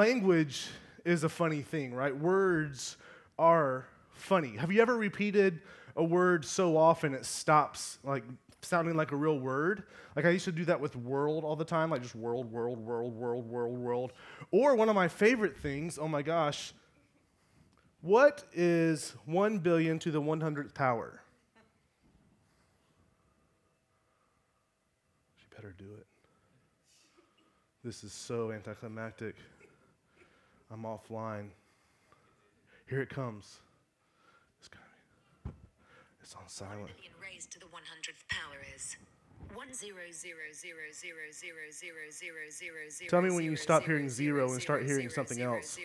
language is a funny thing, right? Words are funny. Have you ever repeated a word so often it stops like sounding like a real word? Like I used to do that with world all the time, like just world, world, world, world, world, world. Or one of my favorite things, oh my gosh, what is 1 billion to the 100th power? She better do it. This is so anticlimactic. I'm offline. Here it comes. It's, gonna be, it's on silent. 1 million raised to the 100th power is. Tell me when you stop hearing zero and start hearing something else.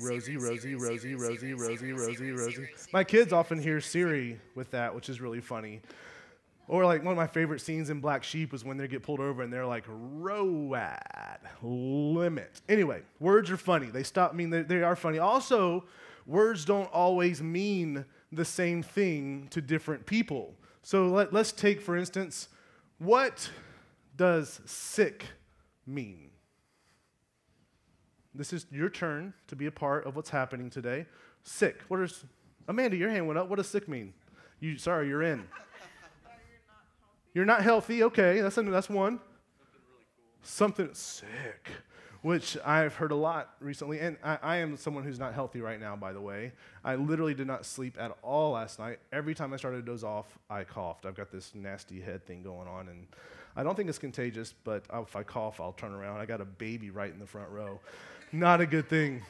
Rosie, Rosie, Rosie, Rosie, Rosie, Rosie, Rosie. My kids often hear Siri with that, which is really funny. Or like one of my favorite scenes in Black Sheep was when they get pulled over and they're like, ROAD, limit. Anyway, words are funny. They stop, I mean, they, they are funny. Also, words don't always mean the same thing to different people. So let, let's take, for instance, what does sick mean? This is your turn to be a part of what's happening today. Sick. What is Amanda? Your hand went up. What does sick mean? You sorry, you're in. You're not healthy. Okay, that's that's one. Something sick, which I've heard a lot recently, and I, I, am someone who's not healthy right now. By the way, I literally did not sleep at all last night. Every time I started to doze off, I coughed. I've got this nasty head thing going on, and I don't think it's contagious, but if I cough, I'll turn around. I got a baby right in the front row. Not a good thing.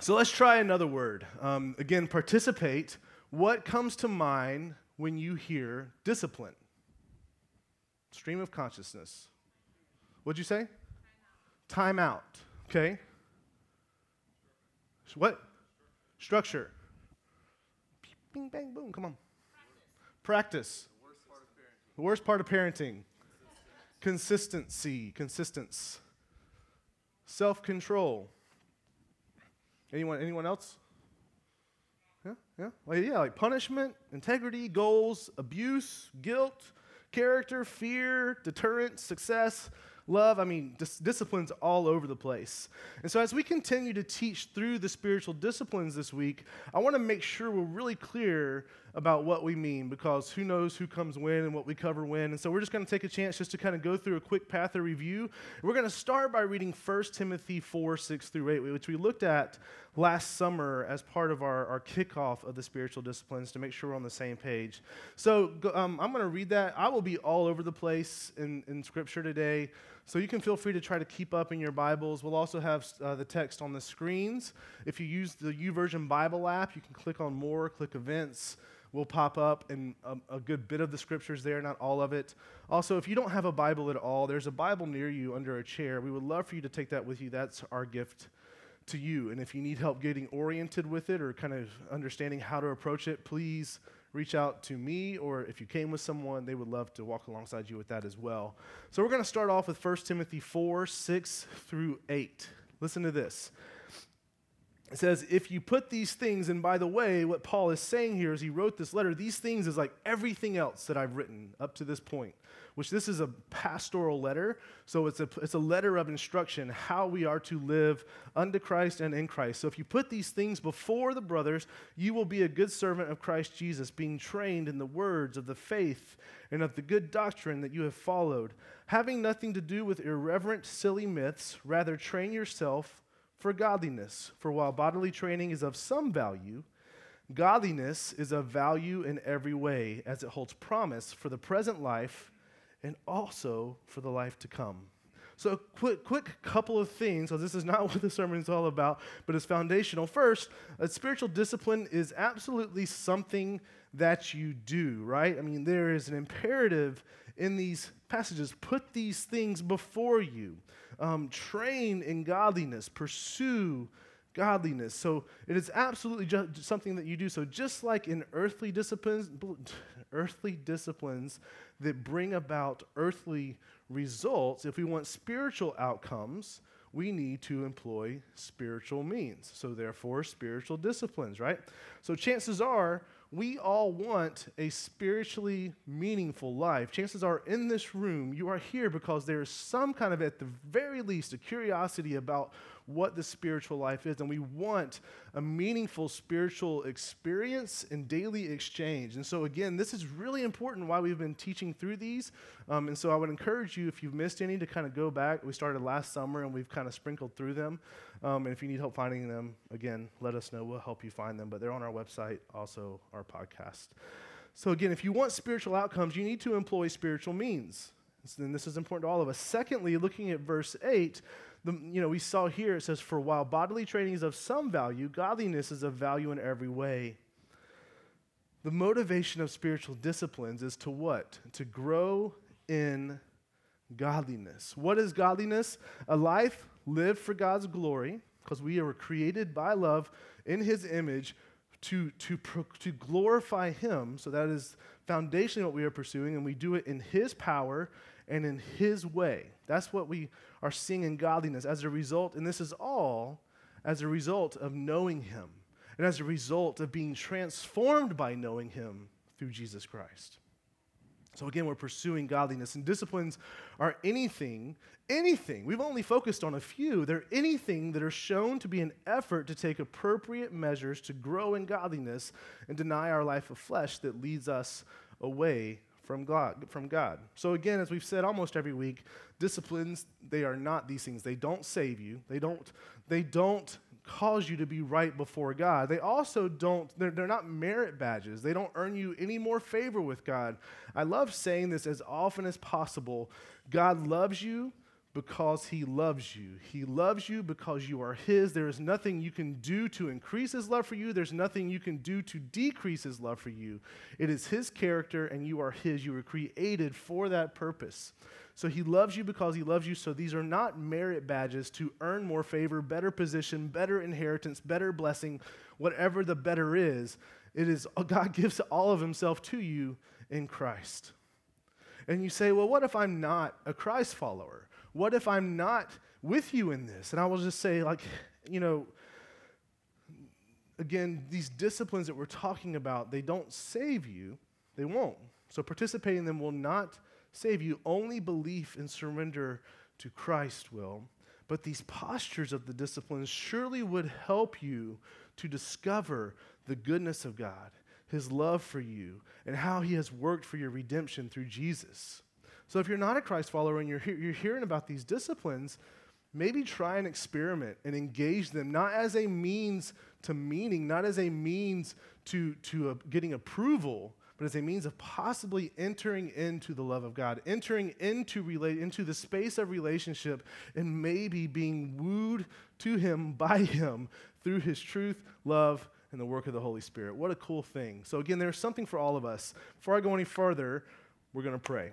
So let's try another word. Um, again, participate. What comes to mind when you hear discipline? Stream of consciousness. What'd you say? Time out. Okay. What? Structure. Bing, bang, boom. Come on. Practice. The worst part of parenting. Consistency. Consistence. Self control. Anyone, anyone else? Yeah, yeah. Yeah, like punishment, integrity, goals, abuse, guilt, character, fear, deterrence, success, love. I mean, dis- disciplines all over the place. And so, as we continue to teach through the spiritual disciplines this week, I want to make sure we're really clear about what we mean because who knows who comes when and what we cover when. And so, we're just going to take a chance just to kind of go through a quick path of review. We're going to start by reading 1 Timothy 4 6 through 8, which we looked at last summer as part of our, our kickoff of the spiritual disciplines to make sure we're on the same page. So, um, I'm going to read that. I will be all over the place in, in Scripture today. So you can feel free to try to keep up in your Bibles. We'll also have uh, the text on the screens. If you use the YouVersion Bible app, you can click on More, click Events. Will pop up, and a, a good bit of the scriptures there, not all of it. Also, if you don't have a Bible at all, there's a Bible near you under a chair. We would love for you to take that with you. That's our gift to you. And if you need help getting oriented with it or kind of understanding how to approach it, please reach out to me, or if you came with someone, they would love to walk alongside you with that as well. So we're going to start off with 1 Timothy 4 6 through 8. Listen to this. It says, if you put these things, and by the way, what Paul is saying here is he wrote this letter, these things is like everything else that I've written up to this point which this is a pastoral letter. So it's a, it's a letter of instruction, how we are to live unto Christ and in Christ. So if you put these things before the brothers, you will be a good servant of Christ Jesus, being trained in the words of the faith and of the good doctrine that you have followed, having nothing to do with irreverent, silly myths. Rather, train yourself for godliness. For while bodily training is of some value, Godliness is of value in every way, as it holds promise for the present life and also for the life to come. So, a quick, quick couple of things, because this is not what the sermon is all about, but it's foundational. First, a spiritual discipline is absolutely something that you do, right? I mean, there is an imperative in these passages. Put these things before you. Um, train in godliness. Pursue godliness. So it is absolutely just something that you do. So just like in earthly disciplines, earthly disciplines that bring about earthly results, if we want spiritual outcomes, we need to employ spiritual means. So, therefore, spiritual disciplines, right? So, chances are we all want a spiritually meaningful life. Chances are in this room, you are here because there is some kind of, at the very least, a curiosity about what the spiritual life is. And we want a meaningful spiritual experience and daily exchange. And so, again, this is really important why we've been teaching through these. Um, and so, I would encourage you, if you've missed any, to kind of go back. We started last summer and we've kind of sprinkled through them. Um, and if you need help finding them, again, let us know. We'll help you find them. But they're on our website, also our podcast. So, again, if you want spiritual outcomes, you need to employ spiritual means. And this is important to all of us. Secondly, looking at verse 8, the, you know, we saw here it says, For while bodily training is of some value, godliness is of value in every way. The motivation of spiritual disciplines is to what? To grow in godliness. What is godliness? A life lived for God's glory, because we are created by love in His image to, to, to glorify Him. So that is foundationally what we are pursuing, and we do it in His power and in His way. That's what we are seeing in godliness as a result, and this is all as a result of knowing Him and as a result of being transformed by knowing Him through Jesus Christ. So, again, we're pursuing godliness, and disciplines are anything, anything. We've only focused on a few. They're anything that are shown to be an effort to take appropriate measures to grow in godliness and deny our life of flesh that leads us away from God, from God. So again, as we've said almost every week, disciplines, they are not these things. They don't save you. They don't, they don't cause you to be right before God. They also don't, they're, they're not merit badges. They don't earn you any more favor with God. I love saying this as often as possible. God loves you because he loves you. He loves you because you are his. There is nothing you can do to increase his love for you, there's nothing you can do to decrease his love for you. It is his character, and you are his. You were created for that purpose. So he loves you because he loves you. So these are not merit badges to earn more favor, better position, better inheritance, better blessing, whatever the better is. It is God gives all of himself to you in Christ. And you say, well, what if I'm not a Christ follower? What if I'm not with you in this? And I will just say, like, you know, again, these disciplines that we're talking about, they don't save you, they won't. So participating in them will not save you. Only belief and surrender to Christ will. But these postures of the disciplines surely would help you to discover the goodness of God, His love for you, and how He has worked for your redemption through Jesus. So if you're not a Christ follower and you're, he- you're hearing about these disciplines, maybe try and experiment and engage them, not as a means to meaning, not as a means to, to getting approval, but as a means of possibly entering into the love of God, entering into, relate, into the space of relationship, and maybe being wooed to Him by Him through His truth, love, and the work of the Holy Spirit. What a cool thing. So, again, there's something for all of us. Before I go any further, we're going to pray.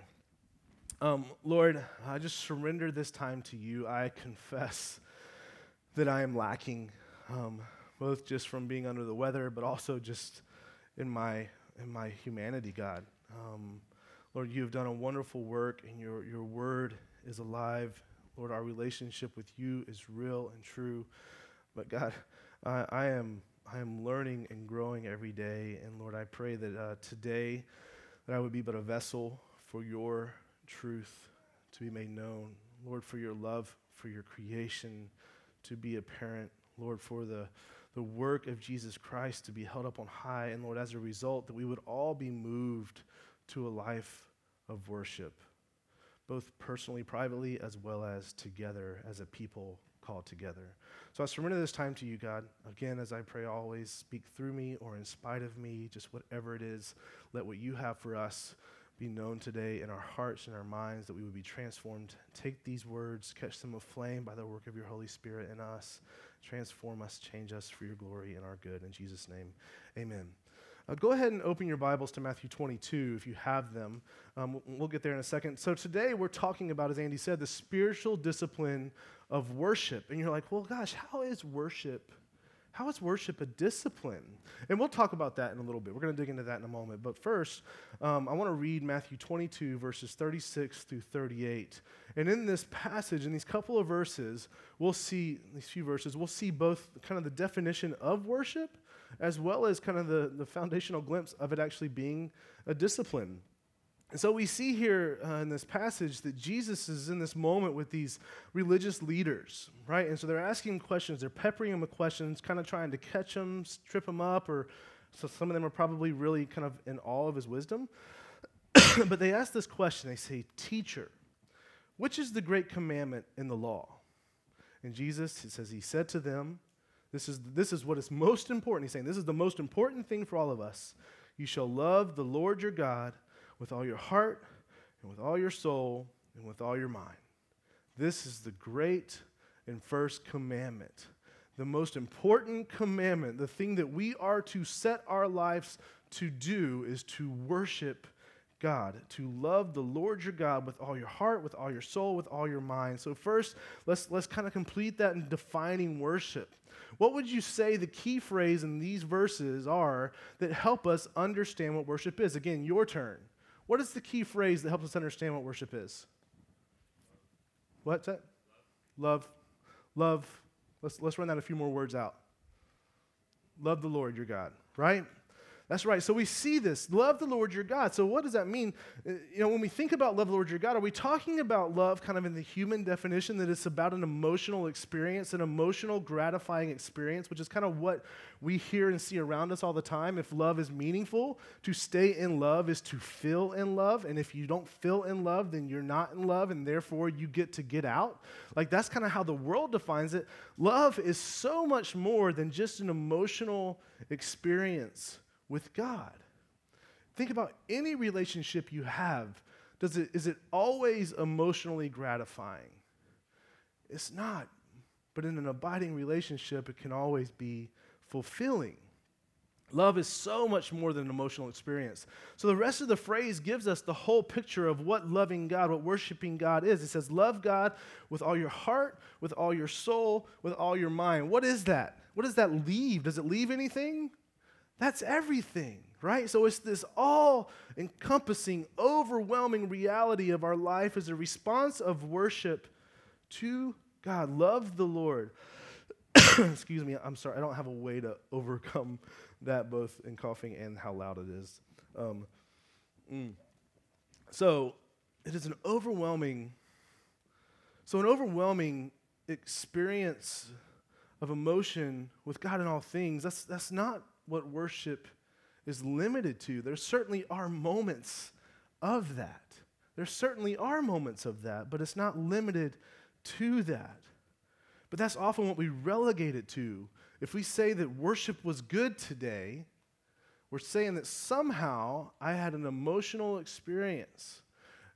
Um, Lord, I just surrender this time to you. I confess that I am lacking, um, both just from being under the weather, but also just in my in my humanity, God. Um, Lord, you have done a wonderful work, and your your word is alive. Lord, our relationship with you is real and true. But God, I, I am I am learning and growing every day, and Lord, I pray that uh, today that I would be but a vessel for your truth to be made known. Lord, for your love, for your creation to be apparent. Lord, for the, the work of Jesus Christ to be held up on high. And Lord, as a result, that we would all be moved to a life of worship, both personally, privately, as well as together as a people called together. So I surrender this time to you, God. Again, as I pray, always speak through me or in spite of me, just whatever it is, let what you have for us be known today in our hearts and our minds, that we would be transformed. Take these words, catch them aflame by the work of your Holy Spirit in us. Transform us, change us for your glory and our good. In Jesus' name, amen. Uh, go ahead and open your Bibles to Matthew 22 if you have them. Um, we'll get there in a second. So, today we're talking about, as Andy said, the spiritual discipline of worship. And you're like, well, gosh, how is worship? How is worship a discipline? And we'll talk about that in a little bit. We're going to dig into that in a moment. But first, um, I want to read Matthew 22, verses 36 through 38. And in this passage, in these couple of verses, we'll see, these few verses, we'll see both kind of the definition of worship as well as kind of the, the foundational glimpse of it actually being a discipline. And so we see here uh, in this passage that Jesus is in this moment with these religious leaders, right? And so they're asking questions, they're peppering him with questions, kind of trying to catch him, trip him up, or so some of them are probably really kind of in awe of his wisdom. but they ask this question they say, Teacher, which is the great commandment in the law? And Jesus, he says, He said to them, this is, this is what is most important. He's saying, This is the most important thing for all of us. You shall love the Lord your God with all your heart and with all your soul and with all your mind. This is the great and first commandment. The most important commandment, the thing that we are to set our lives to do, is to worship God, to love the Lord your God with all your heart, with all your soul, with all your mind. So, first, let's, let's kind of complete that in defining worship. What would you say the key phrase in these verses are that help us understand what worship is? Again, your turn. What is the key phrase that helps us understand what worship is? What's that? Love. Love. Let's, let's run that a few more words out. Love the Lord your God, right? That's right. So we see this. Love the Lord your God. So what does that mean? Uh, you know, when we think about love the Lord your God, are we talking about love kind of in the human definition that it's about an emotional experience, an emotional gratifying experience, which is kind of what we hear and see around us all the time. If love is meaningful, to stay in love is to feel in love. And if you don't feel in love, then you're not in love, and therefore you get to get out. Like that's kind of how the world defines it. Love is so much more than just an emotional experience with God. Think about any relationship you have. Does it, is it always emotionally gratifying? It's not. But in an abiding relationship, it can always be fulfilling. Love is so much more than an emotional experience. So the rest of the phrase gives us the whole picture of what loving God, what worshiping God is. It says, Love God with all your heart, with all your soul, with all your mind. What is that? What does that leave? Does it leave anything? That's everything, right? So it's this all encompassing, overwhelming reality of our life as a response of worship to God. Love the Lord. Excuse me, I'm sorry, I don't have a way to overcome that both in coughing and how loud it is. Um, mm. So it is an overwhelming, so an overwhelming experience of emotion with God in all things. That's, that's not what worship is limited to. There certainly are moments of that. There certainly are moments of that, but it's not limited to that. But that's often what we relegate it to. If we say that worship was good today, we're saying that somehow I had an emotional experience.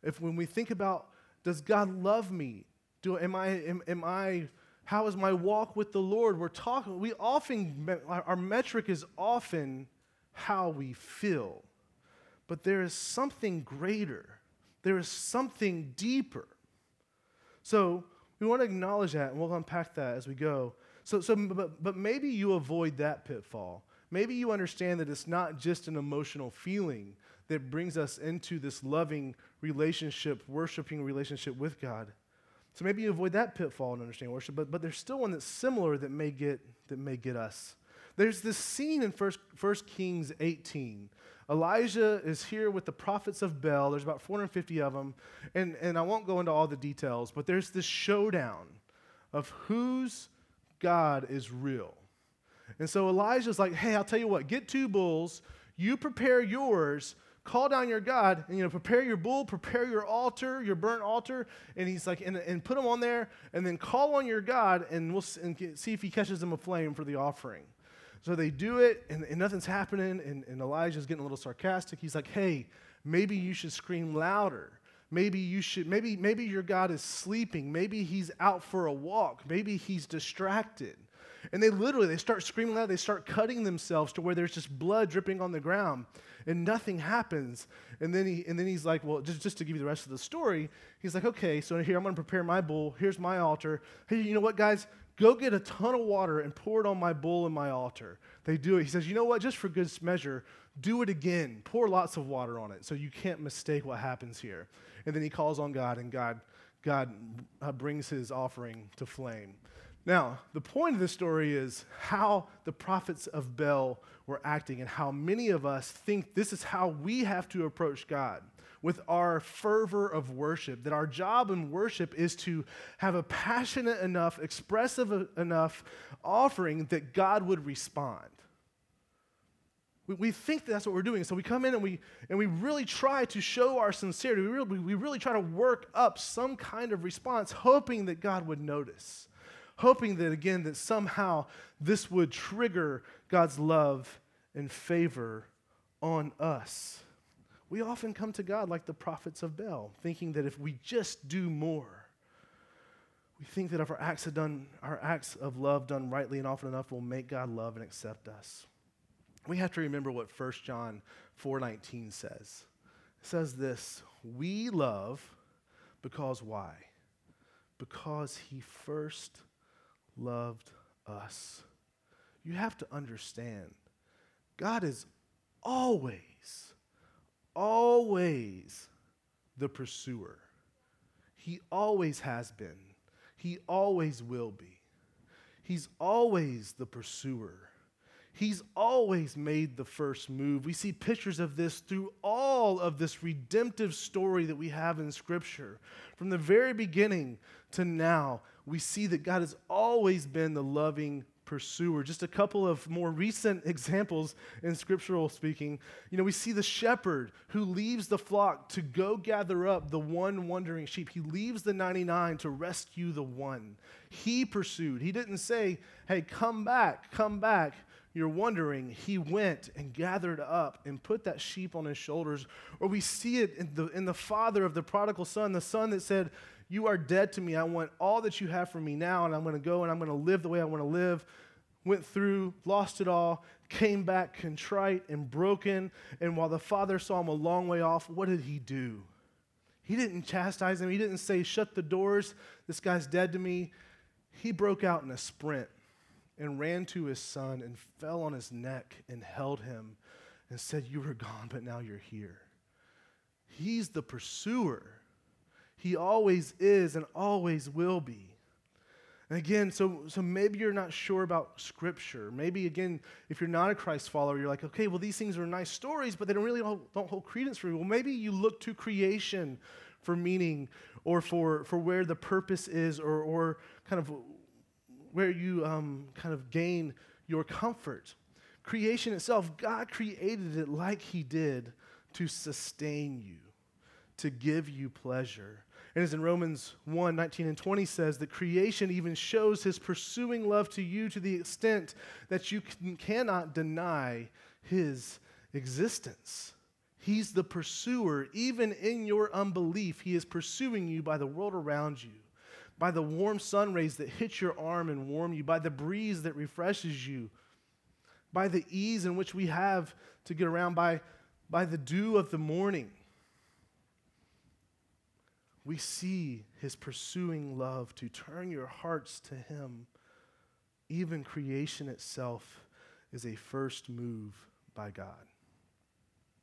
If when we think about, does God love me? Do, am, I, am, am I how is my walk with the Lord? We're talking, we often, our metric is often how we feel. But there is something greater, there is something deeper. So we want to acknowledge that, and we'll unpack that as we go. So, so but, but maybe you avoid that pitfall. Maybe you understand that it's not just an emotional feeling that brings us into this loving relationship, worshiping relationship with God. So maybe you avoid that pitfall and understand worship, but, but there's still one that's similar that may get, that may get us. There's this scene in 1, 1 Kings 18. Elijah is here with the prophets of Baal. There's about 450 of them. And, and I won't go into all the details, but there's this showdown of whose God is real. And so Elijah's like, hey, I'll tell you what, get two bulls, you prepare yours, call down your God and, you know, prepare your bull, prepare your altar, your burnt altar. And he's like, and, and put them on there and then call on your God and we'll and see if he catches them a flame for the offering. So they do it and, and nothing's happening. And, and Elijah's getting a little sarcastic. He's like, hey, maybe you should scream louder. Maybe you should, maybe, maybe your God is sleeping. Maybe he's out for a walk. Maybe he's distracted. And they literally, they start screaming loud. They start cutting themselves to where there's just blood dripping on the ground and nothing happens. And then, he, and then he's like, well, just, just to give you the rest of the story, he's like, okay, so here I'm going to prepare my bull. Here's my altar. Hey, you know what, guys? Go get a ton of water and pour it on my bull and my altar. They do it. He says, you know what? Just for good measure, do it again. Pour lots of water on it so you can't mistake what happens here. And then he calls on God, and God, God uh, brings his offering to flame. Now, the point of this story is how the prophets of Baal were acting and how many of us think this is how we have to approach God with our fervor of worship. That our job in worship is to have a passionate enough, expressive enough offering that God would respond. We, think that that's what we're doing. So we come in and we, and we really try to show our sincerity. We really, we really try to work up some kind of response, hoping that God would notice hoping that again that somehow this would trigger God's love and favor on us. We often come to God like the prophets of Baal, thinking that if we just do more, we think that if our acts, done, our acts of love done rightly and often enough will make God love and accept us. We have to remember what 1 John 4:19 says. It says this, "We love because why? Because he first loved us. You have to understand, God is always, always the pursuer. He always has been. He always will be. He's always the pursuer. He's always made the first move. We see pictures of this through all of this redemptive story that we have in Scripture. From the very beginning to now, we see that God has always been the loving pursuer. Just a couple of more recent examples in scriptural speaking. You know, we see the shepherd who leaves the flock to go gather up the one wandering sheep. He leaves the 99 to rescue the one. He pursued. He didn't say, hey, come back, come back you're wondering, he went and gathered up and put that sheep on his shoulders. Or we see it in the, in the father of the prodigal son, the son that said, You are dead to me. I want all that you have for me now, and I'm going to go and I'm going to live the way I want to live. Went through, lost it all, came back contrite and broken. And while the father saw him a long way off, what did he do? He didn't chastise him. He didn't say, Shut the doors. This guy's dead to me. He broke out in a sprint and ran to his son and fell on his neck and held him and said, You were gone, but now you're here. He's the pursuer. He always is and always will be. And again, so, so maybe you're not sure about Scripture. Maybe, again, if you're not a Christ follower, you're like, okay, well, these things are nice stories, but they don't really hold, don't hold credence for you. Well, maybe you look to creation for meaning or for, for where the purpose is or, or kind of where you um, kind of gain your comfort. Creation itself, God created it like He did to sustain you, to give you pleasure. And as in Romans 1 19 and 20 says, that creation even shows His pursuing love to you to the extent that you can, cannot deny His existence. He's the pursuer. Even in your unbelief, He is pursuing you by the world around you by the warm sun rays that hit your arm and warm you, by the breeze that refreshes you, by the ease in which we have to get around, by, by the dew of the morning. We see his pursuing love to turn your hearts to him. Even creation itself is a first move by God.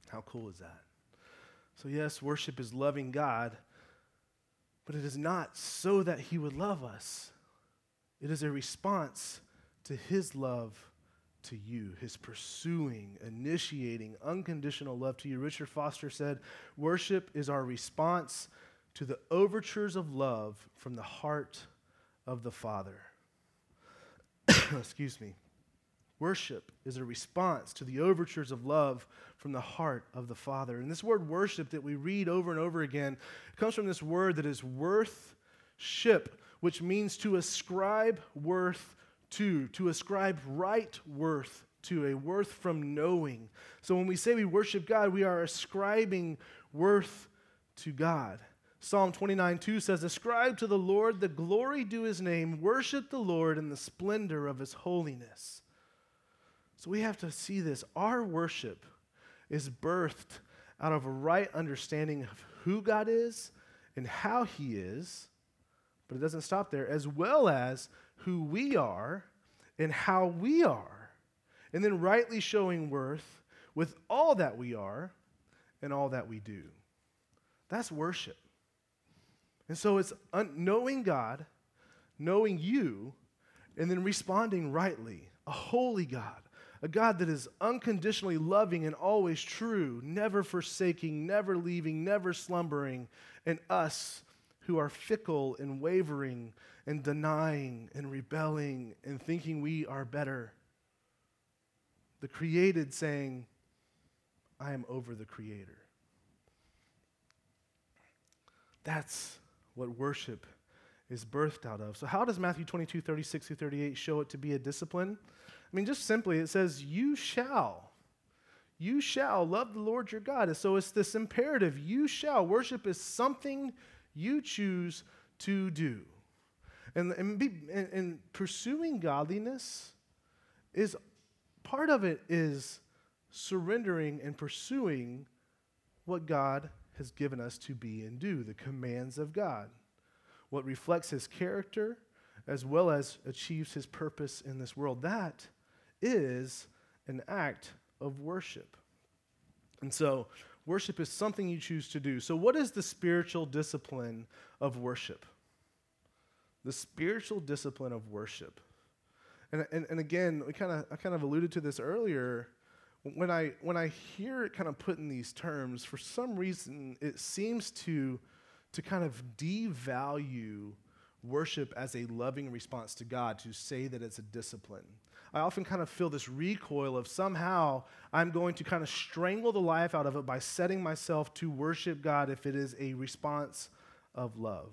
How cool is that? So, yes, worship is loving God but it is not so that he would love us. It is a response to his love to you, his pursuing, initiating, unconditional love to you. Richard Foster said, Worship is our response to the overtures of love from the heart of the Father. Excuse me. Worship is a response to the overtures of love from the heart of the Father. And this word worship that we read over and over again comes from this word that is worth ship, which means to ascribe worth to, to ascribe right worth to, a worth from knowing. So when we say we worship God, we are ascribing worth to God. Psalm 29 2 says, Ascribe to the Lord the glory due his name, worship the Lord in the splendor of his holiness. So we have to see this. Our worship is birthed out of a right understanding of who God is and how He is, but it doesn't stop there, as well as who we are and how we are, and then rightly showing worth with all that we are and all that we do. That's worship. And so it's un- knowing God, knowing you, and then responding rightly. A holy God, a God that is unconditionally loving and always true, never forsaking, never leaving, never slumbering, and us who are fickle and wavering and denying and rebelling and thinking we are better. The created saying, I am over the creator. That's what worship is birthed out of. So, how does Matthew 22, 36 through 38 show it to be a discipline? I mean, just simply, it says, You shall. You shall love the Lord your God. And so it's this imperative. You shall. Worship is something you choose to do. And, and, be, and, and pursuing godliness is part of it is surrendering and pursuing what God has given us to be and do, the commands of God, what reflects his character as well as achieves his purpose in this world. That is an act of worship. And so, worship is something you choose to do. So, what is the spiritual discipline of worship? The spiritual discipline of worship. And, and, and again, we kind of I kind of alluded to this earlier. When I when I hear it kind of put in these terms, for some reason it seems to to kind of devalue worship as a loving response to God, to say that it's a discipline. I often kind of feel this recoil of somehow I'm going to kind of strangle the life out of it by setting myself to worship God if it is a response of love.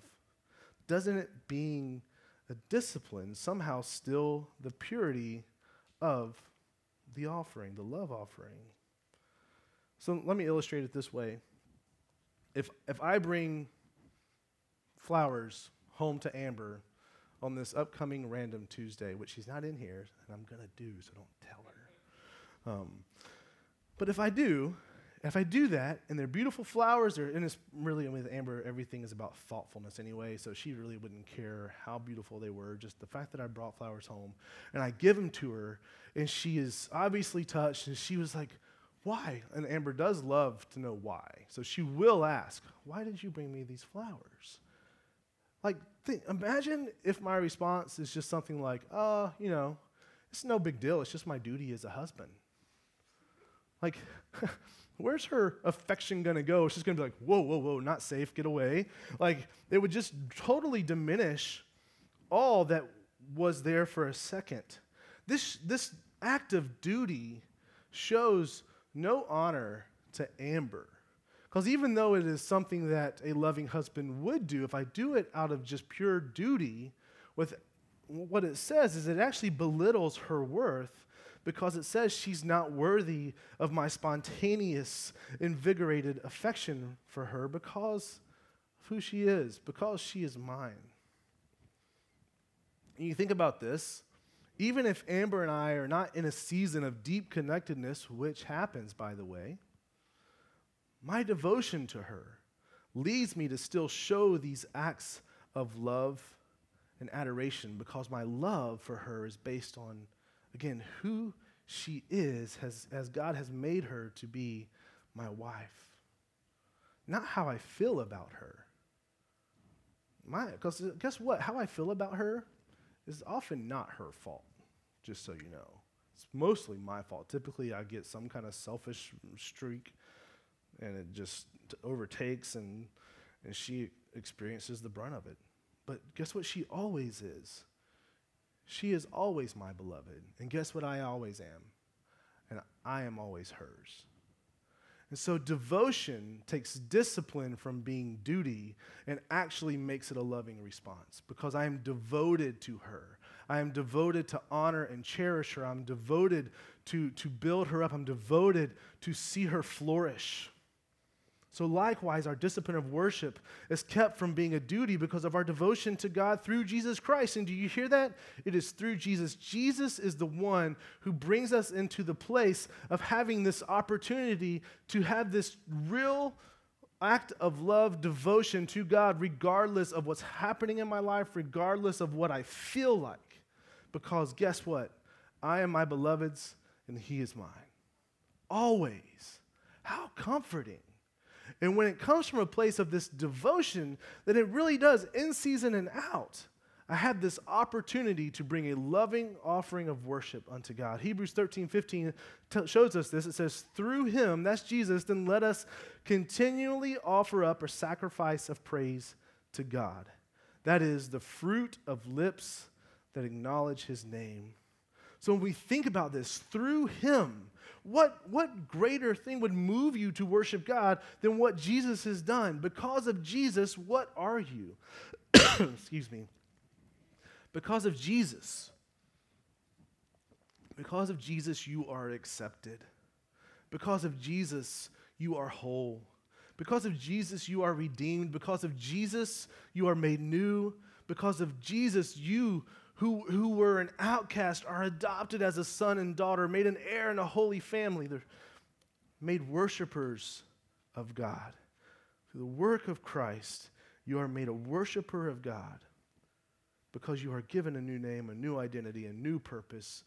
Doesn't it being a discipline somehow still the purity of the offering, the love offering? So let me illustrate it this way. If, if I bring flowers home to Amber on this upcoming random Tuesday, which she's not in here, and I'm going to do, so don't tell her. Um, but if I do, if I do that, and they're beautiful flowers, and it's really with Amber, everything is about thoughtfulness anyway, so she really wouldn't care how beautiful they were. Just the fact that I brought flowers home, and I give them to her, and she is obviously touched, and she was like, why? And Amber does love to know why. So she will ask, Why did you bring me these flowers? Like, think, imagine if my response is just something like, uh, you know, it's no big deal. It's just my duty as a husband. Like, where's her affection going to go? She's going to be like, whoa, whoa, whoa, not safe, get away. Like, it would just totally diminish all that was there for a second. This, this act of duty shows no honor to Amber. Because even though it is something that a loving husband would do, if I do it out of just pure duty, with what it says is it actually belittles her worth because it says she's not worthy of my spontaneous, invigorated affection for her because of who she is, because she is mine. And you think about this, even if Amber and I are not in a season of deep connectedness, which happens, by the way, my devotion to her leads me to still show these acts of love and adoration because my love for her is based on, again, who she is has, as God has made her to be my wife. Not how I feel about her. My, because guess what? How I feel about her is often not her fault, just so you know. It's mostly my fault. Typically, I get some kind of selfish streak and it just overtakes and and she experiences the brunt of it. But guess what she always is? She is always my beloved. And guess what I always am? And I am always hers. And so devotion takes discipline from being duty and actually makes it a loving response because I am devoted to her. I am devoted to honor and cherish her. I'm devoted to, to build her up. I'm devoted to see her flourish. So, likewise, our discipline of worship is kept from being a duty because of our devotion to God through Jesus Christ. And do you hear that? It is through Jesus. Jesus is the one who brings us into the place of having this opportunity to have this real act of love, devotion to God, regardless of what's happening in my life, regardless of what I feel like. Because guess what? I am my beloved's and He is mine. Always. How comforting. And when it comes from a place of this devotion, then it really does, in season and out, I have this opportunity to bring a loving offering of worship unto God. Hebrews 13, 15 t- shows us this. It says, Through him, that's Jesus, then let us continually offer up a sacrifice of praise to God. That is the fruit of lips that acknowledge his name. So when we think about this, through him, what, what greater thing would move you to worship God than what Jesus has done? Because of Jesus, what are you? Excuse me. Because of Jesus. Because of Jesus, you are accepted. Because of Jesus, you are whole. Because of Jesus, you are redeemed. Because of Jesus, you are made new. Because of Jesus, you who, who were an outcast are adopted as a son and daughter, made an heir in a holy family. They're made worshipers of God. Through the work of Christ, you are made a worshiper of God because you are given a new name, a new identity, a new purpose.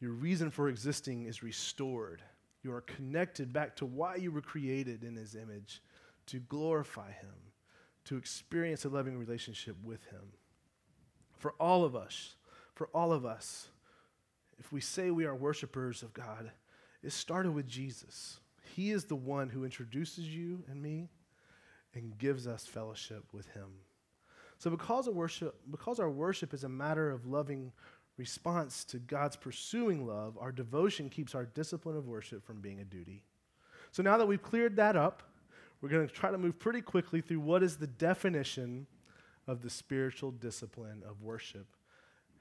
Your reason for existing is restored. You are connected back to why you were created in His image to glorify Him, to experience a loving relationship with Him. For all of us, for all of us, if we say we are worshipers of God, it started with Jesus. He is the one who introduces you and me and gives us fellowship with Him. So because of worship, because our worship is a matter of loving response to God's pursuing love, our devotion keeps our discipline of worship from being a duty. So now that we've cleared that up, we're going to try to move pretty quickly through what is the definition of the spiritual discipline of worship.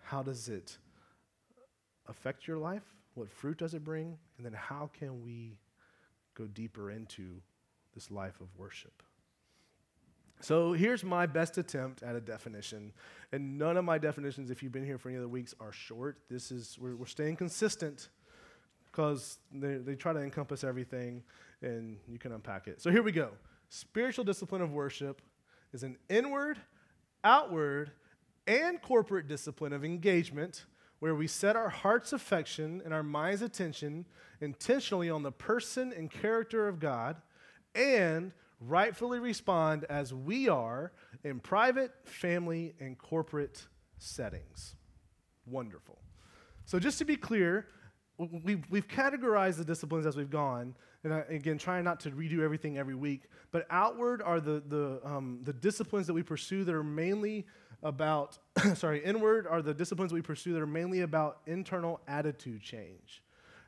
How does it affect your life? What fruit does it bring? And then how can we go deeper into this life of worship? So here's my best attempt at a definition. And none of my definitions, if you've been here for any of the weeks, are short. This is, we're, we're staying consistent because they, they try to encompass everything and you can unpack it. So here we go. Spiritual discipline of worship is an inward, outward, and corporate discipline of engagement where we set our heart's affection and our mind's attention intentionally on the person and character of God and rightfully respond as we are in private, family, and corporate settings. Wonderful. So, just to be clear, we've, we've categorized the disciplines as we've gone. And I, again, trying not to redo everything every week. But outward are the, the, um, the disciplines that we pursue that are mainly about, sorry, inward are the disciplines we pursue that are mainly about internal attitude change.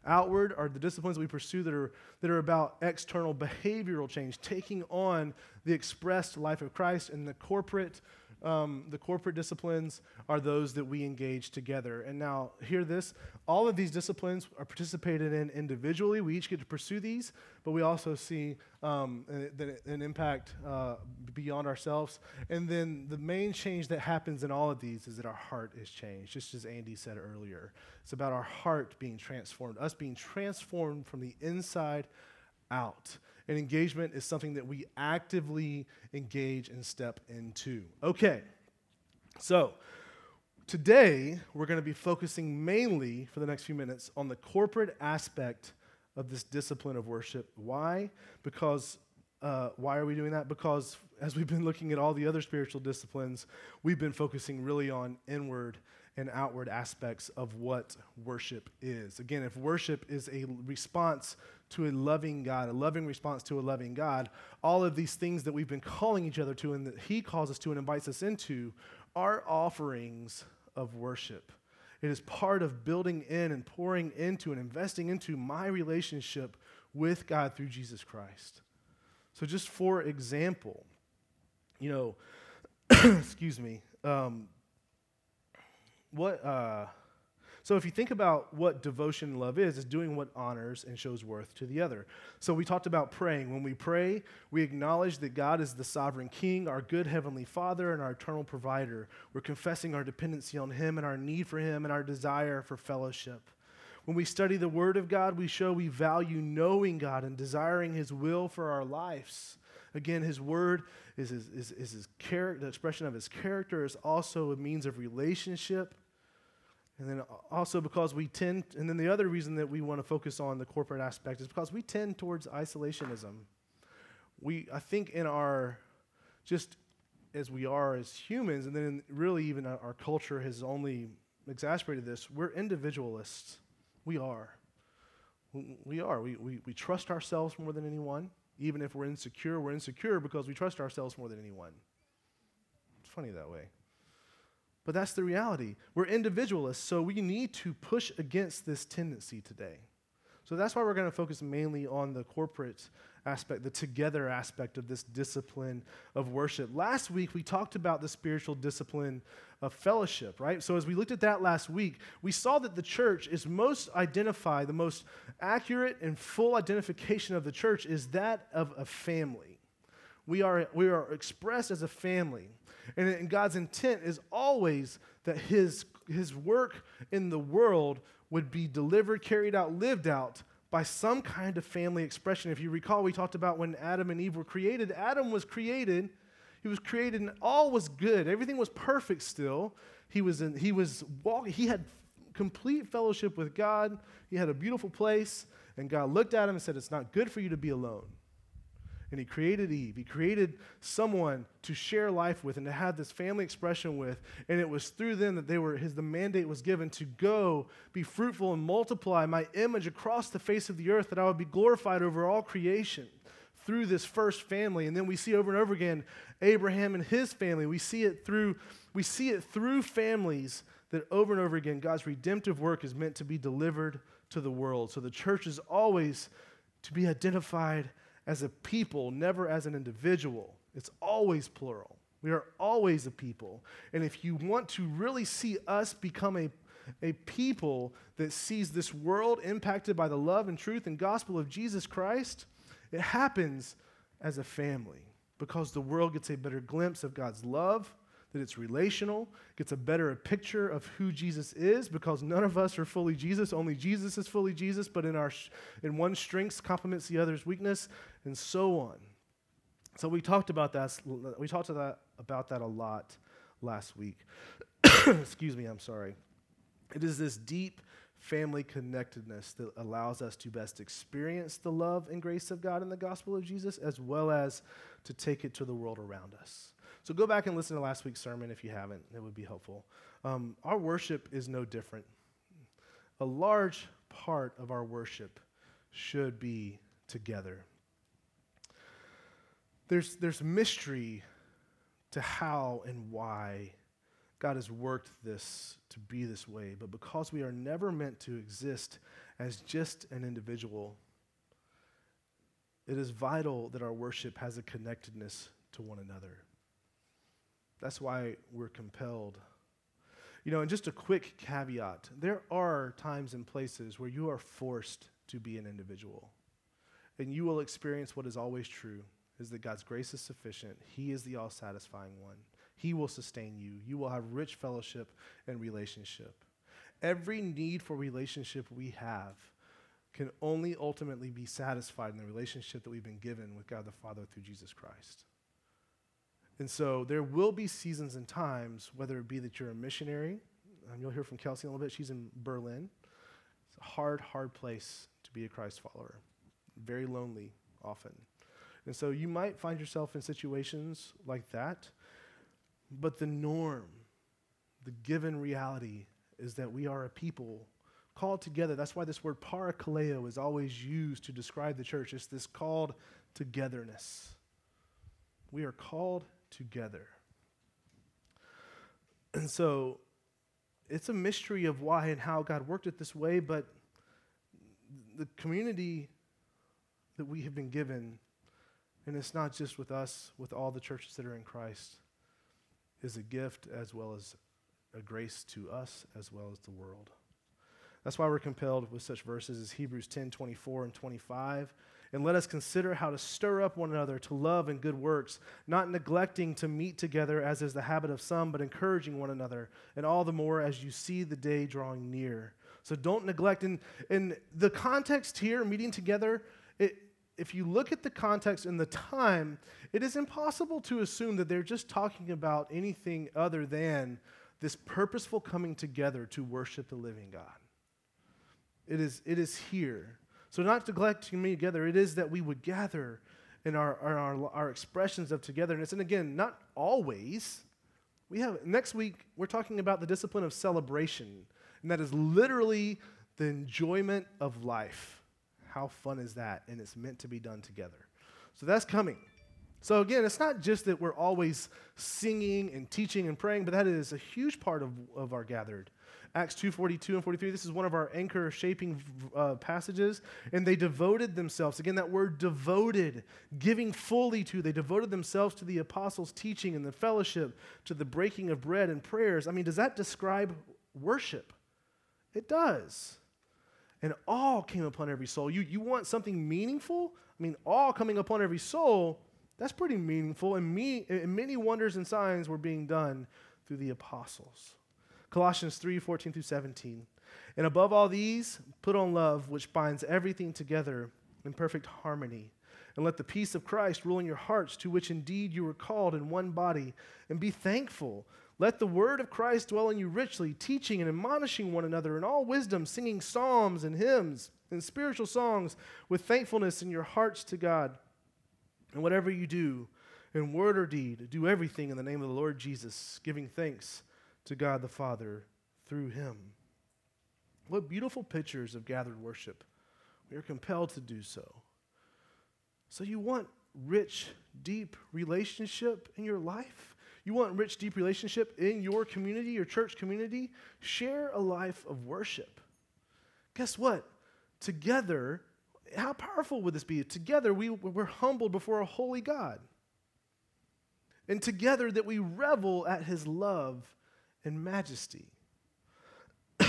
Outward are the disciplines we pursue that are, that are about external behavioral change, taking on the expressed life of Christ, and the corporate, um, the corporate disciplines are those that we engage together. And now, hear this all of these disciplines are participated in individually. We each get to pursue these, but we also see um, an, an, impact uh, beyond ourselves. And then the main change that happens in all of these is that our heart is changed, just as Andy said earlier. It's about our heart being transformed, us being transformed from the inside out. And engagement is something that we actively engage and step into. Okay, so today we're going to be focusing mainly for the next few minutes on the corporate aspect of this discipline of worship. Why? Because uh, why are we doing that? Because as we've been looking at all the other spiritual disciplines, we've been focusing really on inward and outward aspects of what worship is. Again, if worship is a response to a loving God, a loving response to a loving God, all of these things that we've been calling each other to and that He calls us to and invites us into are offerings of worship. It is part of building in and pouring into and investing into my relationship with God through Jesus Christ. So, just for example, you know, excuse me, um, what, uh, so if you think about what devotion and love is, is doing what honors and shows worth to the other. So we talked about praying. When we pray, we acknowledge that God is the sovereign king, our good heavenly father, and our eternal provider. We're confessing our dependency on him and our need for him and our desire for fellowship. When we study the word of God, we show we value knowing God and desiring his will for our lives. Again, his word is, his, is, is his character, the expression of his character is also a means of relationship and then also because we tend, and then the other reason that we want to focus on the corporate aspect is because we tend towards isolationism. We, I think, in our just as we are as humans, and then really even our, culture has only exacerbated this, we're individualists. We are. We are. We, we, we trust ourselves more than anyone. Even if we're insecure, we're insecure because we trust ourselves more than anyone. It's funny that way. But that's the reality. We're individualists, so we need to push against this tendency today. So that's why we're going to focus mainly on the corporate aspect, the together aspect of this discipline of worship. Last week, we talked about the spiritual discipline of fellowship, right? So as we looked at that last week, we saw that the church is most identified, the most accurate and full identification of the church is that of a family. We are, we are expressed as a family. And, and God's intent is always that his, his work in the world would be delivered, carried out, lived out by some kind of family expression. If you recall, we talked about when Adam and Eve were created. Adam was created, he was created, and all was good. Everything was perfect still. He was, in, he was walking, he had complete fellowship with God. He had a beautiful place, and God looked at him and said, It's not good for you to be alone and he created Eve. He created someone to share life with and to have this family expression with. And it was through them that they were his the mandate was given to go, be fruitful and multiply my image across the face of the earth, that I would be glorified over all creation through this first family. And then we see over and over again Abraham and his family. We see it through we see it through families that over and over again God's redemptive work is meant to be delivered to the world. So the church is always to be identified as a people, never as an individual. It's always plural. We are always a people. And if you want to really see us become a, a people that sees this world impacted by the love and truth and gospel of Jesus Christ, it happens as a family because the world gets a better glimpse of God's love that it's relational, gets a better picture of who Jesus is because none of us are fully Jesus. Only Jesus is fully Jesus, but in, our, in one strength complements the other's weakness, and so on. So we talked about that. We talked that, about that a lot last week. Excuse me, I'm sorry. It is this deep family connectedness that allows us to best experience the love and grace of God in the gospel of Jesus, as well as to take it to the world around us. So go back and listen to last week's sermon if you haven't, it would be helpful. Um, our worship is no different. A large part of our worship should be together. There's, there's mystery to how and why God has worked this to be this way, but because we are never meant to exist as just an individual, it is vital that our worship has a connectedness to one another. That's why we're compelled. You know, and just a quick caveat there are times and places where you are forced to be an individual. And you will experience what is always true is that God's grace is sufficient. He is the all satisfying one. He will sustain you. You will have rich fellowship and relationship. Every need for relationship we have can only ultimately be satisfied in the relationship that we've been given with God the Father through Jesus Christ. And so there will be seasons and times, whether it be that you're a missionary, you'll hear from Kelsey in a little bit, she's in Berlin. It's a hard, hard place to be a Christ follower, very lonely often. And so you might find yourself in situations like that, but the norm, the given reality, is that we are a people called together. That's why this word parakaleo is always used to describe the church. It's this called togetherness. We are called together. And so it's a mystery of why and how God worked it this way, but the community that we have been given, and it's not just with us, with all the churches that are in Christ, is a gift as well as a grace to us as well as the world. That's why we're compelled with such verses as Hebrews 10 24 and 25 and let us consider how to stir up one another to love and good works, not neglecting to meet together as is the habit of some, but encouraging one another, and all the more as you see the day drawing near. So don't neglect. And, in the context here, meeting together, it, if you look at the context and the time, it is impossible to assume that they're just talking about anything other than this purposeful coming together to worship the living God. It is, it is here. So, not neglecting me together, it is that we would gather in our, our, our expressions of togetherness. And again, not always. We have next week we're talking about the discipline of celebration, and that is literally the enjoyment of life. How fun is that? And it's meant to be done together. So that's coming. So again, it's not just that we're always singing and teaching and praying, but that is a huge part of, of our gathered. Acts 2.42 and 43, this is one of our anchor shaping uh, passages. And they devoted themselves, again, that word devoted, giving fully to, they devoted themselves to the apostles' teaching and the fellowship, to the breaking of bread and prayers. I mean, does that describe worship? It does. And all came upon every soul. You, you want something meaningful? I mean, all coming upon every soul that's pretty meaningful, and, me, and many wonders and signs were being done through the apostles. Colossians 3 14 through 17. And above all these, put on love, which binds everything together in perfect harmony. And let the peace of Christ rule in your hearts, to which indeed you were called in one body. And be thankful. Let the word of Christ dwell in you richly, teaching and admonishing one another in all wisdom, singing psalms and hymns and spiritual songs with thankfulness in your hearts to God. And whatever you do, in word or deed, do everything in the name of the Lord Jesus, giving thanks to God the Father through him. What beautiful pictures of gathered worship. We are compelled to do so. So, you want rich, deep relationship in your life? You want rich, deep relationship in your community, your church community? Share a life of worship. Guess what? Together, how powerful would this be? Together, we, we're humbled before a holy God. And together, that we revel at his love and majesty.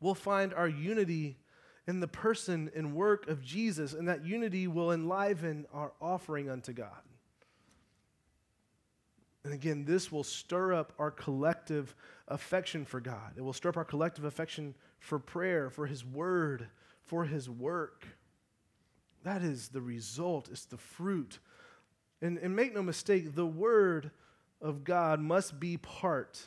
we'll find our unity in the person and work of Jesus, and that unity will enliven our offering unto God. And again, this will stir up our collective affection for God. It will stir up our collective affection for prayer, for His Word, for his work. That is the result, it's the fruit. And, and make no mistake, the word of God must be part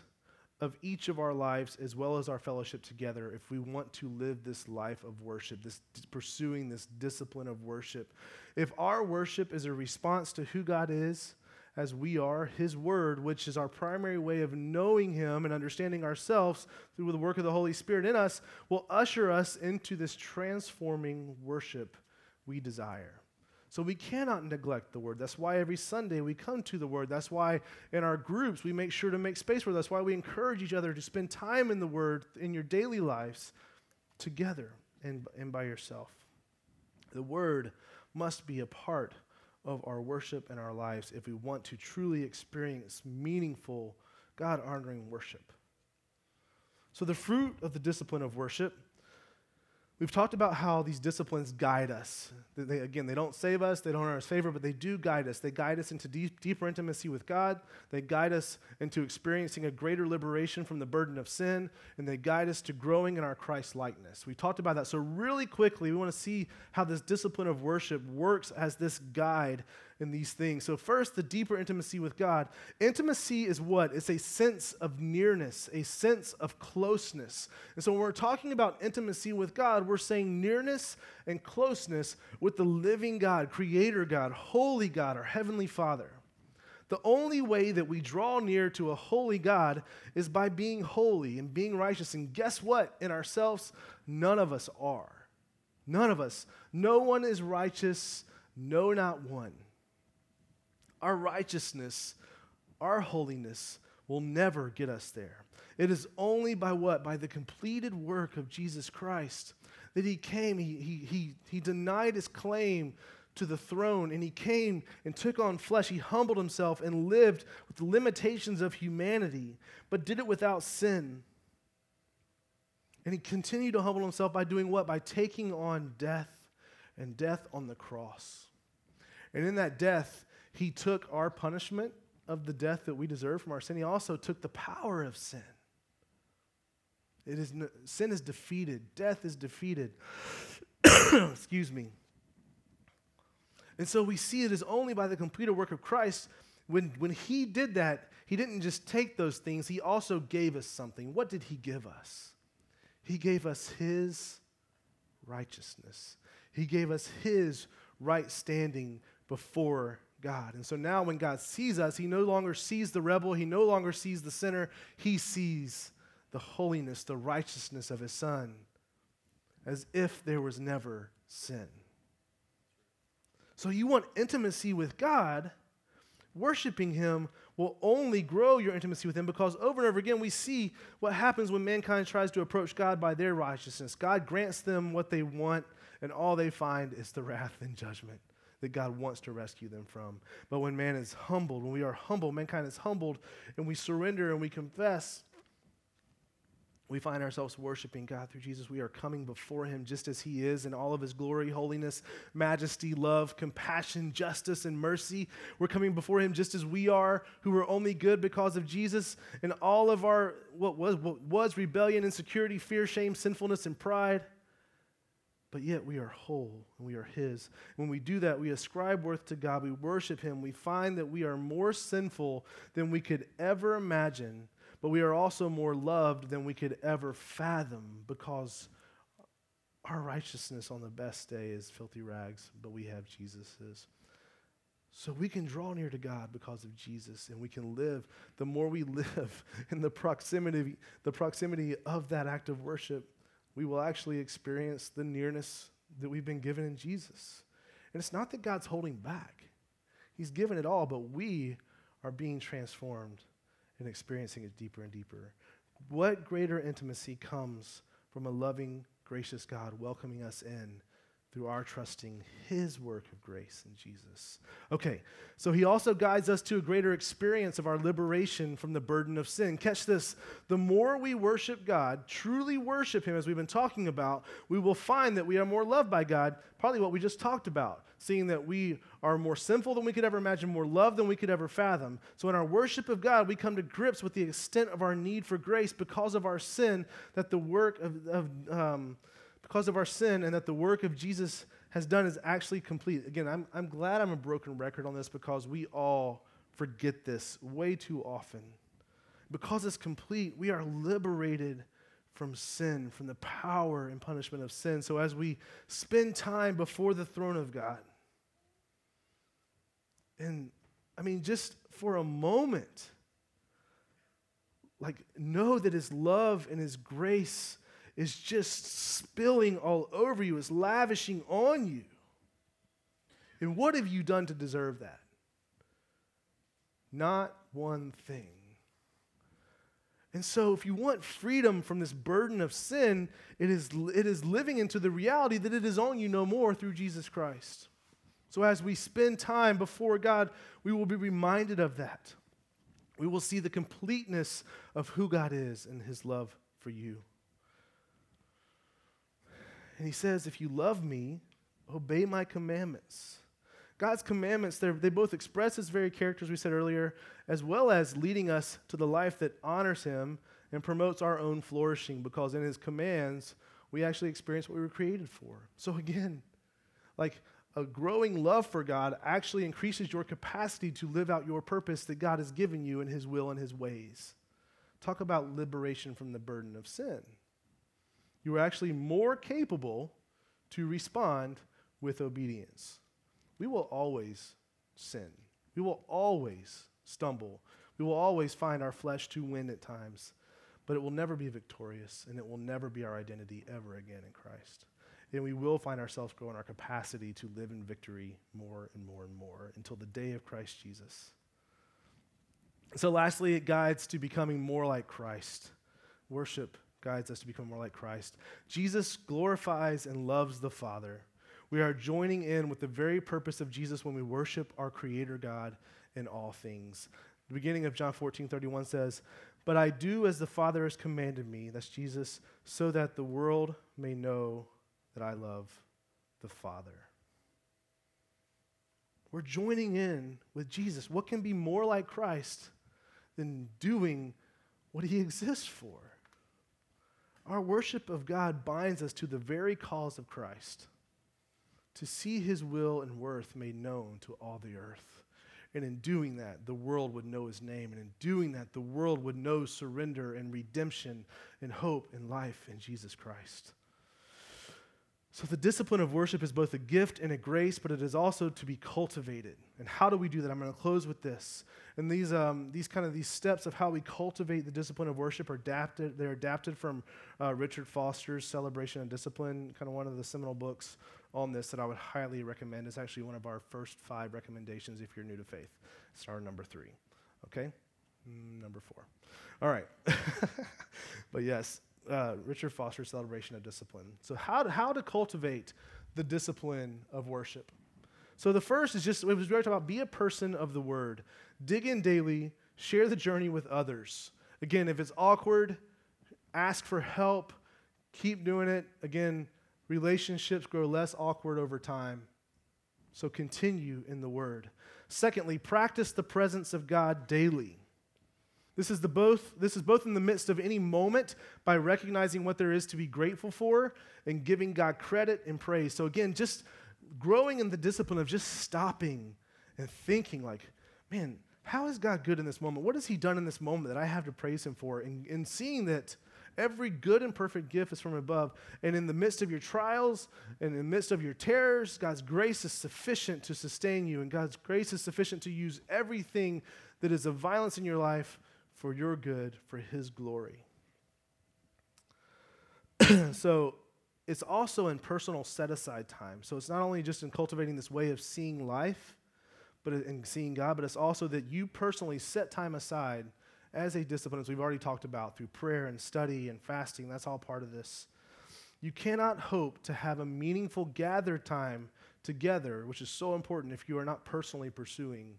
of each of our lives as well as our fellowship together if we want to live this life of worship, this pursuing this discipline of worship. If our worship is a response to who God is, as we are, His Word, which is our primary way of knowing Him and understanding ourselves through the work of the Holy Spirit in us, will usher us into this transforming worship we desire. So we cannot neglect the Word. That's why every Sunday we come to the Word. That's why in our groups we make sure to make space for That's why we encourage each other to spend time in the Word in your daily lives together and, and by yourself. The Word must be a part of our worship and our lives if we want to truly experience meaningful, God honoring worship. So, the fruit of the discipline of worship We've talked about how these disciplines guide us. They, again, they don't save us, they don't earn us favor, but they do guide us. They guide us into deep, deeper intimacy with God. They guide us into experiencing a greater liberation from the burden of sin, and they guide us to growing in our Christ likeness. We talked about that. So, really quickly, we want to see how this discipline of worship works as this guide in these things. So, first, the deeper intimacy with God. Intimacy is what? It's a sense of nearness, a sense of closeness. And so, when we're talking about intimacy with God, we're saying nearness and closeness with the living God, Creator God, Holy God, our Heavenly Father. The only way that we draw near to a holy God is by being holy and being righteous. And guess what? In ourselves, none of us are. None of us. No one is righteous, no, not one. Our righteousness, our holiness will never get us there. It is only by what? By the completed work of Jesus Christ that he came, he, he, he, he denied his claim to the throne and he came and took on flesh. He humbled himself and lived with the limitations of humanity, but did it without sin. And he continued to humble himself by doing what? By taking on death and death on the cross. And in that death, he took our punishment of the death that we deserve from our sin. He also took the power of sin. It is sin is defeated, death is defeated. Excuse me. And so we see it is only by the completed work of Christ. When, when he did that, he didn't just take those things, he also gave us something. What did he give us? He gave us his righteousness. He gave us his right standing before God. And so now when God sees us, he no longer sees the rebel, he no longer sees the sinner, he sees the holiness, the righteousness of his son as if there was never sin. So you want intimacy with God, worshiping him will only grow your intimacy with him because over and over again we see what happens when mankind tries to approach God by their righteousness. God grants them what they want, and all they find is the wrath and judgment that God wants to rescue them from. But when man is humbled, when we are humble, mankind is humbled, and we surrender and we confess, we find ourselves worshiping God through Jesus. We are coming before Him just as He is in all of His glory, holiness, majesty, love, compassion, justice, and mercy. We're coming before Him just as we are, who were only good because of Jesus, and all of our what was, what was rebellion, insecurity, fear, shame, sinfulness, and pride but yet we are whole and we are His. When we do that, we ascribe worth to God, we worship Him, we find that we are more sinful than we could ever imagine, but we are also more loved than we could ever fathom because our righteousness on the best day is filthy rags, but we have Jesus's. So we can draw near to God because of Jesus, and we can live. The more we live in the proximity, the proximity of that act of worship, we will actually experience the nearness that we've been given in Jesus. And it's not that God's holding back, He's given it all, but we are being transformed and experiencing it deeper and deeper. What greater intimacy comes from a loving, gracious God welcoming us in through our trusting his work of grace in Jesus. Okay, so he also guides us to a greater experience of our liberation from the burden of sin. Catch this the more we worship God, truly worship him, as we've been talking about, we will find that we are more loved by God, probably what we just talked about, seeing that we are more sinful than we could ever imagine, more loved than we could ever fathom. So in our worship of God, we come to grips with the extent of our need for grace because of our sin, that the work of, of um, because of our sin and that the work of Jesus has done is actually complete. Again, I'm, I'm glad I'm a broken record on this because we all forget this way too often. Because it's complete, we are liberated from sin, from the power and punishment of sin. So as we spend time before the throne of God, and I mean, just for a moment, like, know that His love and His grace is just spilling all over you, is lavishing on you. And what have you done to deserve that? Not one thing. And so, if you want freedom from this burden of sin, it is, it is living into the reality that it is on you no more through Jesus Christ. So, as we spend time before God, we will be reminded of that. We will see the completeness of who God is and his love for you. And he says, If you love me, obey my commandments. God's commandments, they both express his very characters we said earlier, as well as leading us to the life that honors him and promotes our own flourishing, because in his commands, we actually experience what we were created for. So again, like a growing love for God actually increases your capacity to live out your purpose that God has given you in his will and his ways. Talk about liberation from the burden of sin you are actually more capable to respond with obedience. We will always sin. We will always stumble. We will always find our flesh to win at times, but it will never be victorious and it will never be our identity ever again in Christ. And we will find ourselves growing our capacity to live in victory more and more and more until the day of Christ Jesus. So, lastly, it guides to becoming more like Christ. Worship guides us to become more like Christ. Jesus glorifies and loves the Father. We are joining in with the very purpose of Jesus when we worship our Creator God in all things. The beginning of John 14 31 says, But I do as the Father has commanded me, that's Jesus, so that the world may know that I love the Father. We're joining in with Jesus. What can be more like Christ than doing what he exists for? Our worship of God binds us to the very cause of Christ, to see his will and worth made known to all the earth. And in doing that, the world would know his name. And in doing that, the world would know surrender and redemption and hope and life in Jesus Christ. So, the discipline of worship is both a gift and a grace, but it is also to be cultivated. And how do we do that? I'm going to close with this. And these, um, these kind of these steps of how we cultivate the discipline of worship are adapted. They're adapted from uh, Richard Foster's Celebration and Discipline, kind of one of the seminal books on this that I would highly recommend. It's actually one of our first five recommendations if you're new to faith. Star number three. Okay, mm, number four. All right, but yes, uh, Richard Foster Celebration of Discipline. So, how to, how to cultivate the discipline of worship. So, the first is just, it was talking about be a person of the word. Dig in daily, share the journey with others. Again, if it's awkward, ask for help, keep doing it. Again, relationships grow less awkward over time. So, continue in the word. Secondly, practice the presence of God daily. This is, the both, this is both in the midst of any moment by recognizing what there is to be grateful for and giving God credit and praise. So, again, just growing in the discipline of just stopping and thinking, like, man, how is God good in this moment? What has He done in this moment that I have to praise Him for? And, and seeing that every good and perfect gift is from above. And in the midst of your trials and in the midst of your terrors, God's grace is sufficient to sustain you, and God's grace is sufficient to use everything that is of violence in your life for your good, for His glory. so it's also in personal set aside time. So it's not only just in cultivating this way of seeing life, but in seeing God, but it's also that you personally set time aside as a discipline, as we've already talked about, through prayer and study and fasting. That's all part of this. You cannot hope to have a meaningful gathered time together, which is so important if you are not personally pursuing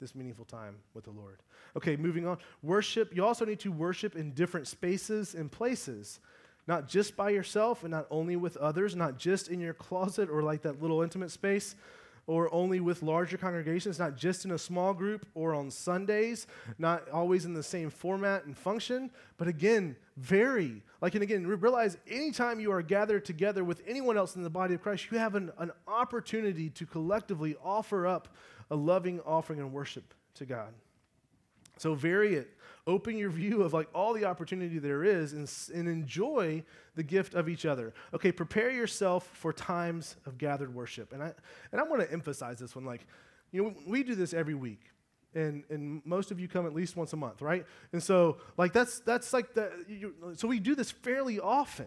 this meaningful time with the Lord. Okay, moving on. Worship, you also need to worship in different spaces and places, not just by yourself and not only with others, not just in your closet or like that little intimate space. Or only with larger congregations, not just in a small group or on Sundays, not always in the same format and function, but again, vary. Like, and again, realize anytime you are gathered together with anyone else in the body of Christ, you have an, an opportunity to collectively offer up a loving offering and worship to God. So vary it. Open your view of like all the opportunity there is and, and enjoy the gift of each other. Okay, prepare yourself for times of gathered worship. And I and I want to emphasize this one. Like, you know, we do this every week. And, and most of you come at least once a month, right? And so, like, that's, that's like the, you, so we do this fairly often.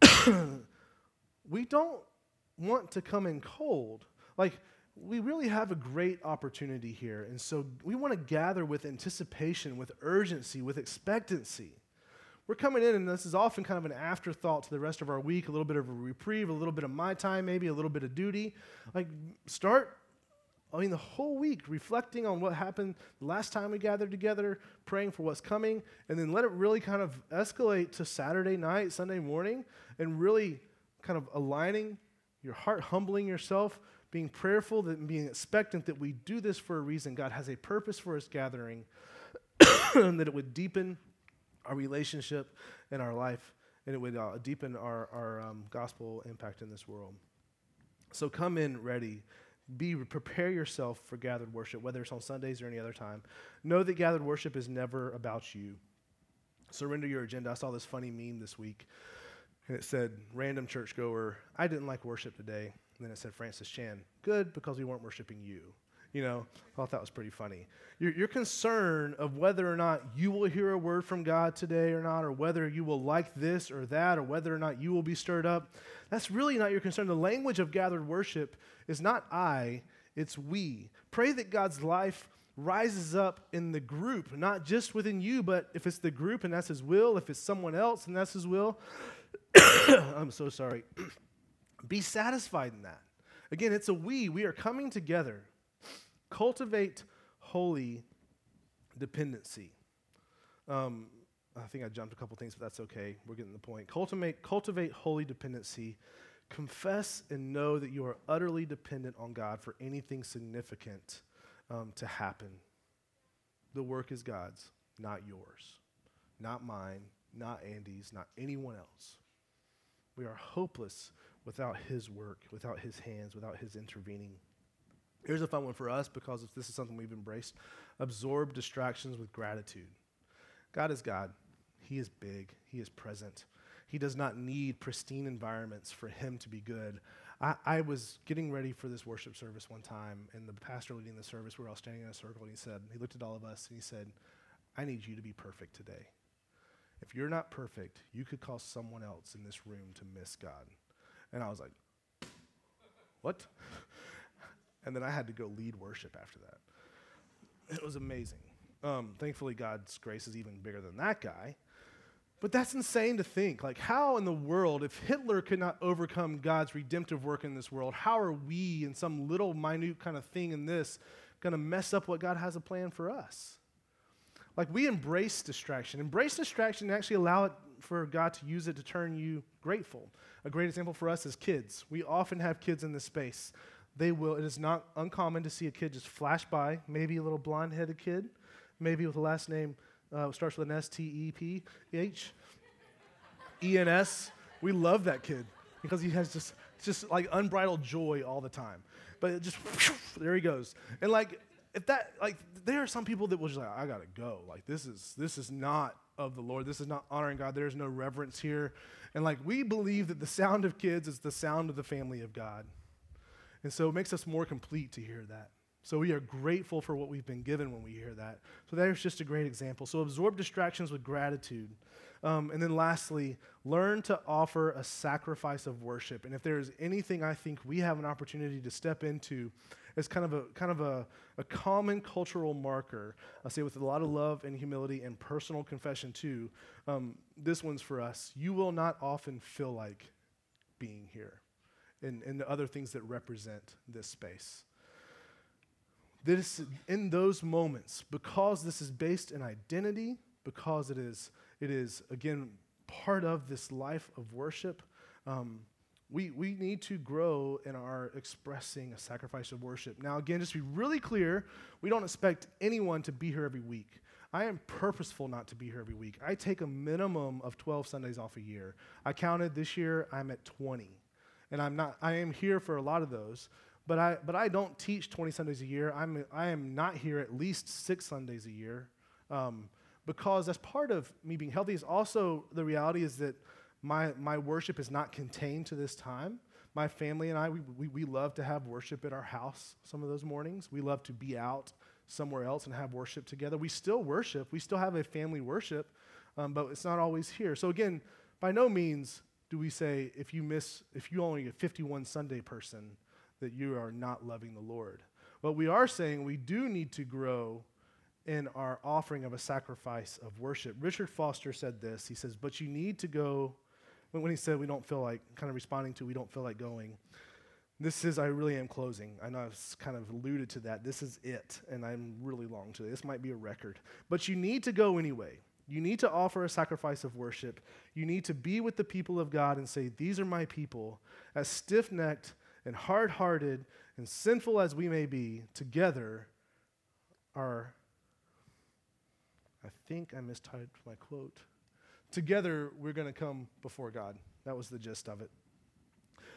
we don't want to come in cold. Like, we really have a great opportunity here. And so we want to gather with anticipation, with urgency, with expectancy. We're coming in, and this is often kind of an afterthought to the rest of our week, a little bit of a reprieve, a little bit of my time, maybe a little bit of duty. Like, start, I mean, the whole week reflecting on what happened the last time we gathered together, praying for what's coming, and then let it really kind of escalate to Saturday night, Sunday morning, and really kind of aligning your heart, humbling yourself being prayerful, and being expectant that we do this for a reason. God has a purpose for us gathering, and that it would deepen our relationship and our life, and it would uh, deepen our, our um, gospel impact in this world. So come in ready. Be prepare yourself for gathered worship, whether it's on Sundays or any other time. Know that gathered worship is never about you. Surrender your agenda. I saw this funny meme this week, and it said, "Random churchgoer, I didn't like worship today." And then it said Francis Chan. Good, because we weren't worshiping you. You know, I thought that was pretty funny. Your, your concern of whether or not you will hear a word from God today or not, or whether you will like this or that, or whether or not you will be stirred up, that's really not your concern. The language of gathered worship is not I, it's we. Pray that God's life rises up in the group, not just within you, but if it's the group and that's His will, if it's someone else and that's His will. I'm so sorry. Be satisfied in that. Again, it's a we. We are coming together. Cultivate holy dependency. Um, I think I jumped a couple things, but that's okay. We're getting the point. Cultivate, cultivate holy dependency. Confess and know that you are utterly dependent on God for anything significant um, to happen. The work is God's, not yours, not mine, not Andy's, not anyone else. We are hopeless without His work, without His hands, without His intervening. Here's a fun one for us because this is something we've embraced absorb distractions with gratitude. God is God, He is big, He is present. He does not need pristine environments for him to be good. I, I was getting ready for this worship service one time, and the pastor leading the service, we were all standing in a circle, and he said, he looked at all of us, and he said, I need you to be perfect today. If you're not perfect, you could cause someone else in this room to miss God. And I was like, what? and then I had to go lead worship after that. It was amazing. Um, thankfully, God's grace is even bigger than that guy. But that's insane to think. Like, how in the world, if Hitler could not overcome God's redemptive work in this world, how are we, in some little minute kind of thing in this, going to mess up what God has a plan for us? Like, we embrace distraction. Embrace distraction and actually allow it for God to use it to turn you grateful. A great example for us is kids. We often have kids in this space. They will, it is not uncommon to see a kid just flash by, maybe a little blonde headed kid, maybe with a last name uh, starts with an S T E P H E N S. We love that kid because he has just just like unbridled joy all the time. But just there he goes. And like if that like there are some people that will just like I gotta go. Like this is this is not of the Lord. This is not honoring God. There is no reverence here. And like we believe that the sound of kids is the sound of the family of God. And so it makes us more complete to hear that. So we are grateful for what we've been given when we hear that. So there's just a great example. So absorb distractions with gratitude. Um, and then lastly, learn to offer a sacrifice of worship. And if there is anything I think we have an opportunity to step into as kind of a kind of a, a common cultural marker, I say with a lot of love and humility and personal confession too, um, this one's for us. You will not often feel like being here and, and the other things that represent this space. This, in those moments, because this is based in identity, because it is, it is again, part of this life of worship, um, we, we need to grow in our expressing a sacrifice of worship. Now, again, just to be really clear, we don't expect anyone to be here every week. I am purposeful not to be here every week. I take a minimum of 12 Sundays off a year. I counted this year, I'm at 20. And I'm not, I am here for a lot of those. But I, but I don't teach 20 Sundays a year. I'm, I am not here at least six Sundays a year um, because that's part of me being healthy. Is also the reality is that my, my worship is not contained to this time. My family and I, we, we, we love to have worship at our house some of those mornings. We love to be out somewhere else and have worship together. We still worship. We still have a family worship, um, but it's not always here. So again, by no means do we say if you miss, if you only a 51 Sunday person, that you are not loving the Lord. But we are saying we do need to grow in our offering of a sacrifice of worship. Richard Foster said this. He says, But you need to go, when he said we don't feel like, kind of responding to we don't feel like going, this is, I really am closing. I know I've kind of alluded to that. This is it, and I'm really long today. This might be a record. But you need to go anyway. You need to offer a sacrifice of worship. You need to be with the people of God and say, These are my people, as stiff necked and hard hearted and sinful as we may be, together are, I think I mistyped my quote. Together we're going to come before God. That was the gist of it.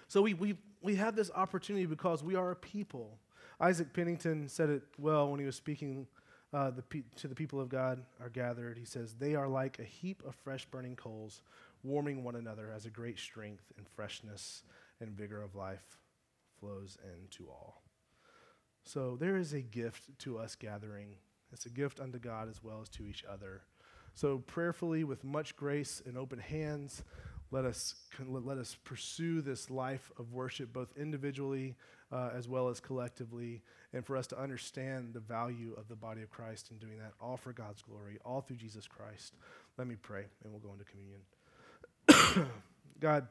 So we, we, we have this opportunity because we are a people. Isaac Penington said it well when he was speaking uh, the pe- to the people of God are gathered. He says, They are like a heap of fresh burning coals, warming one another as a great strength and freshness and vigor of life flows into all. So there is a gift to us gathering. It's a gift unto God as well as to each other. So prayerfully, with much grace and open hands, let us, let us pursue this life of worship both individually uh, as well as collectively, and for us to understand the value of the body of Christ in doing that, all for God's glory, all through Jesus Christ. Let me pray, and we'll go into communion. God,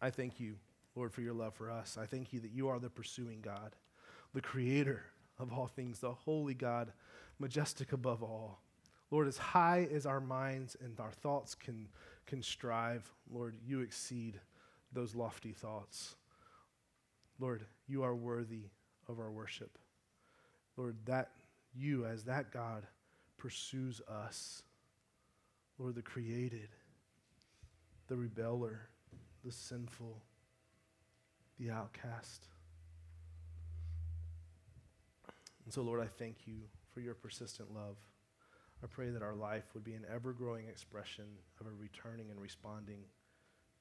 I thank you Lord, for your love for us. I thank you that you are the pursuing God, the creator of all things, the holy God, majestic above all. Lord, as high as our minds and our thoughts can, can strive, Lord, you exceed those lofty thoughts. Lord, you are worthy of our worship. Lord, that you, as that God, pursues us. Lord, the created, the rebeller, the sinful the outcast. And so, Lord, I thank you for your persistent love. I pray that our life would be an ever growing expression of a returning and responding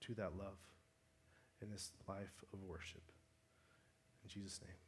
to that love in this life of worship. In Jesus' name.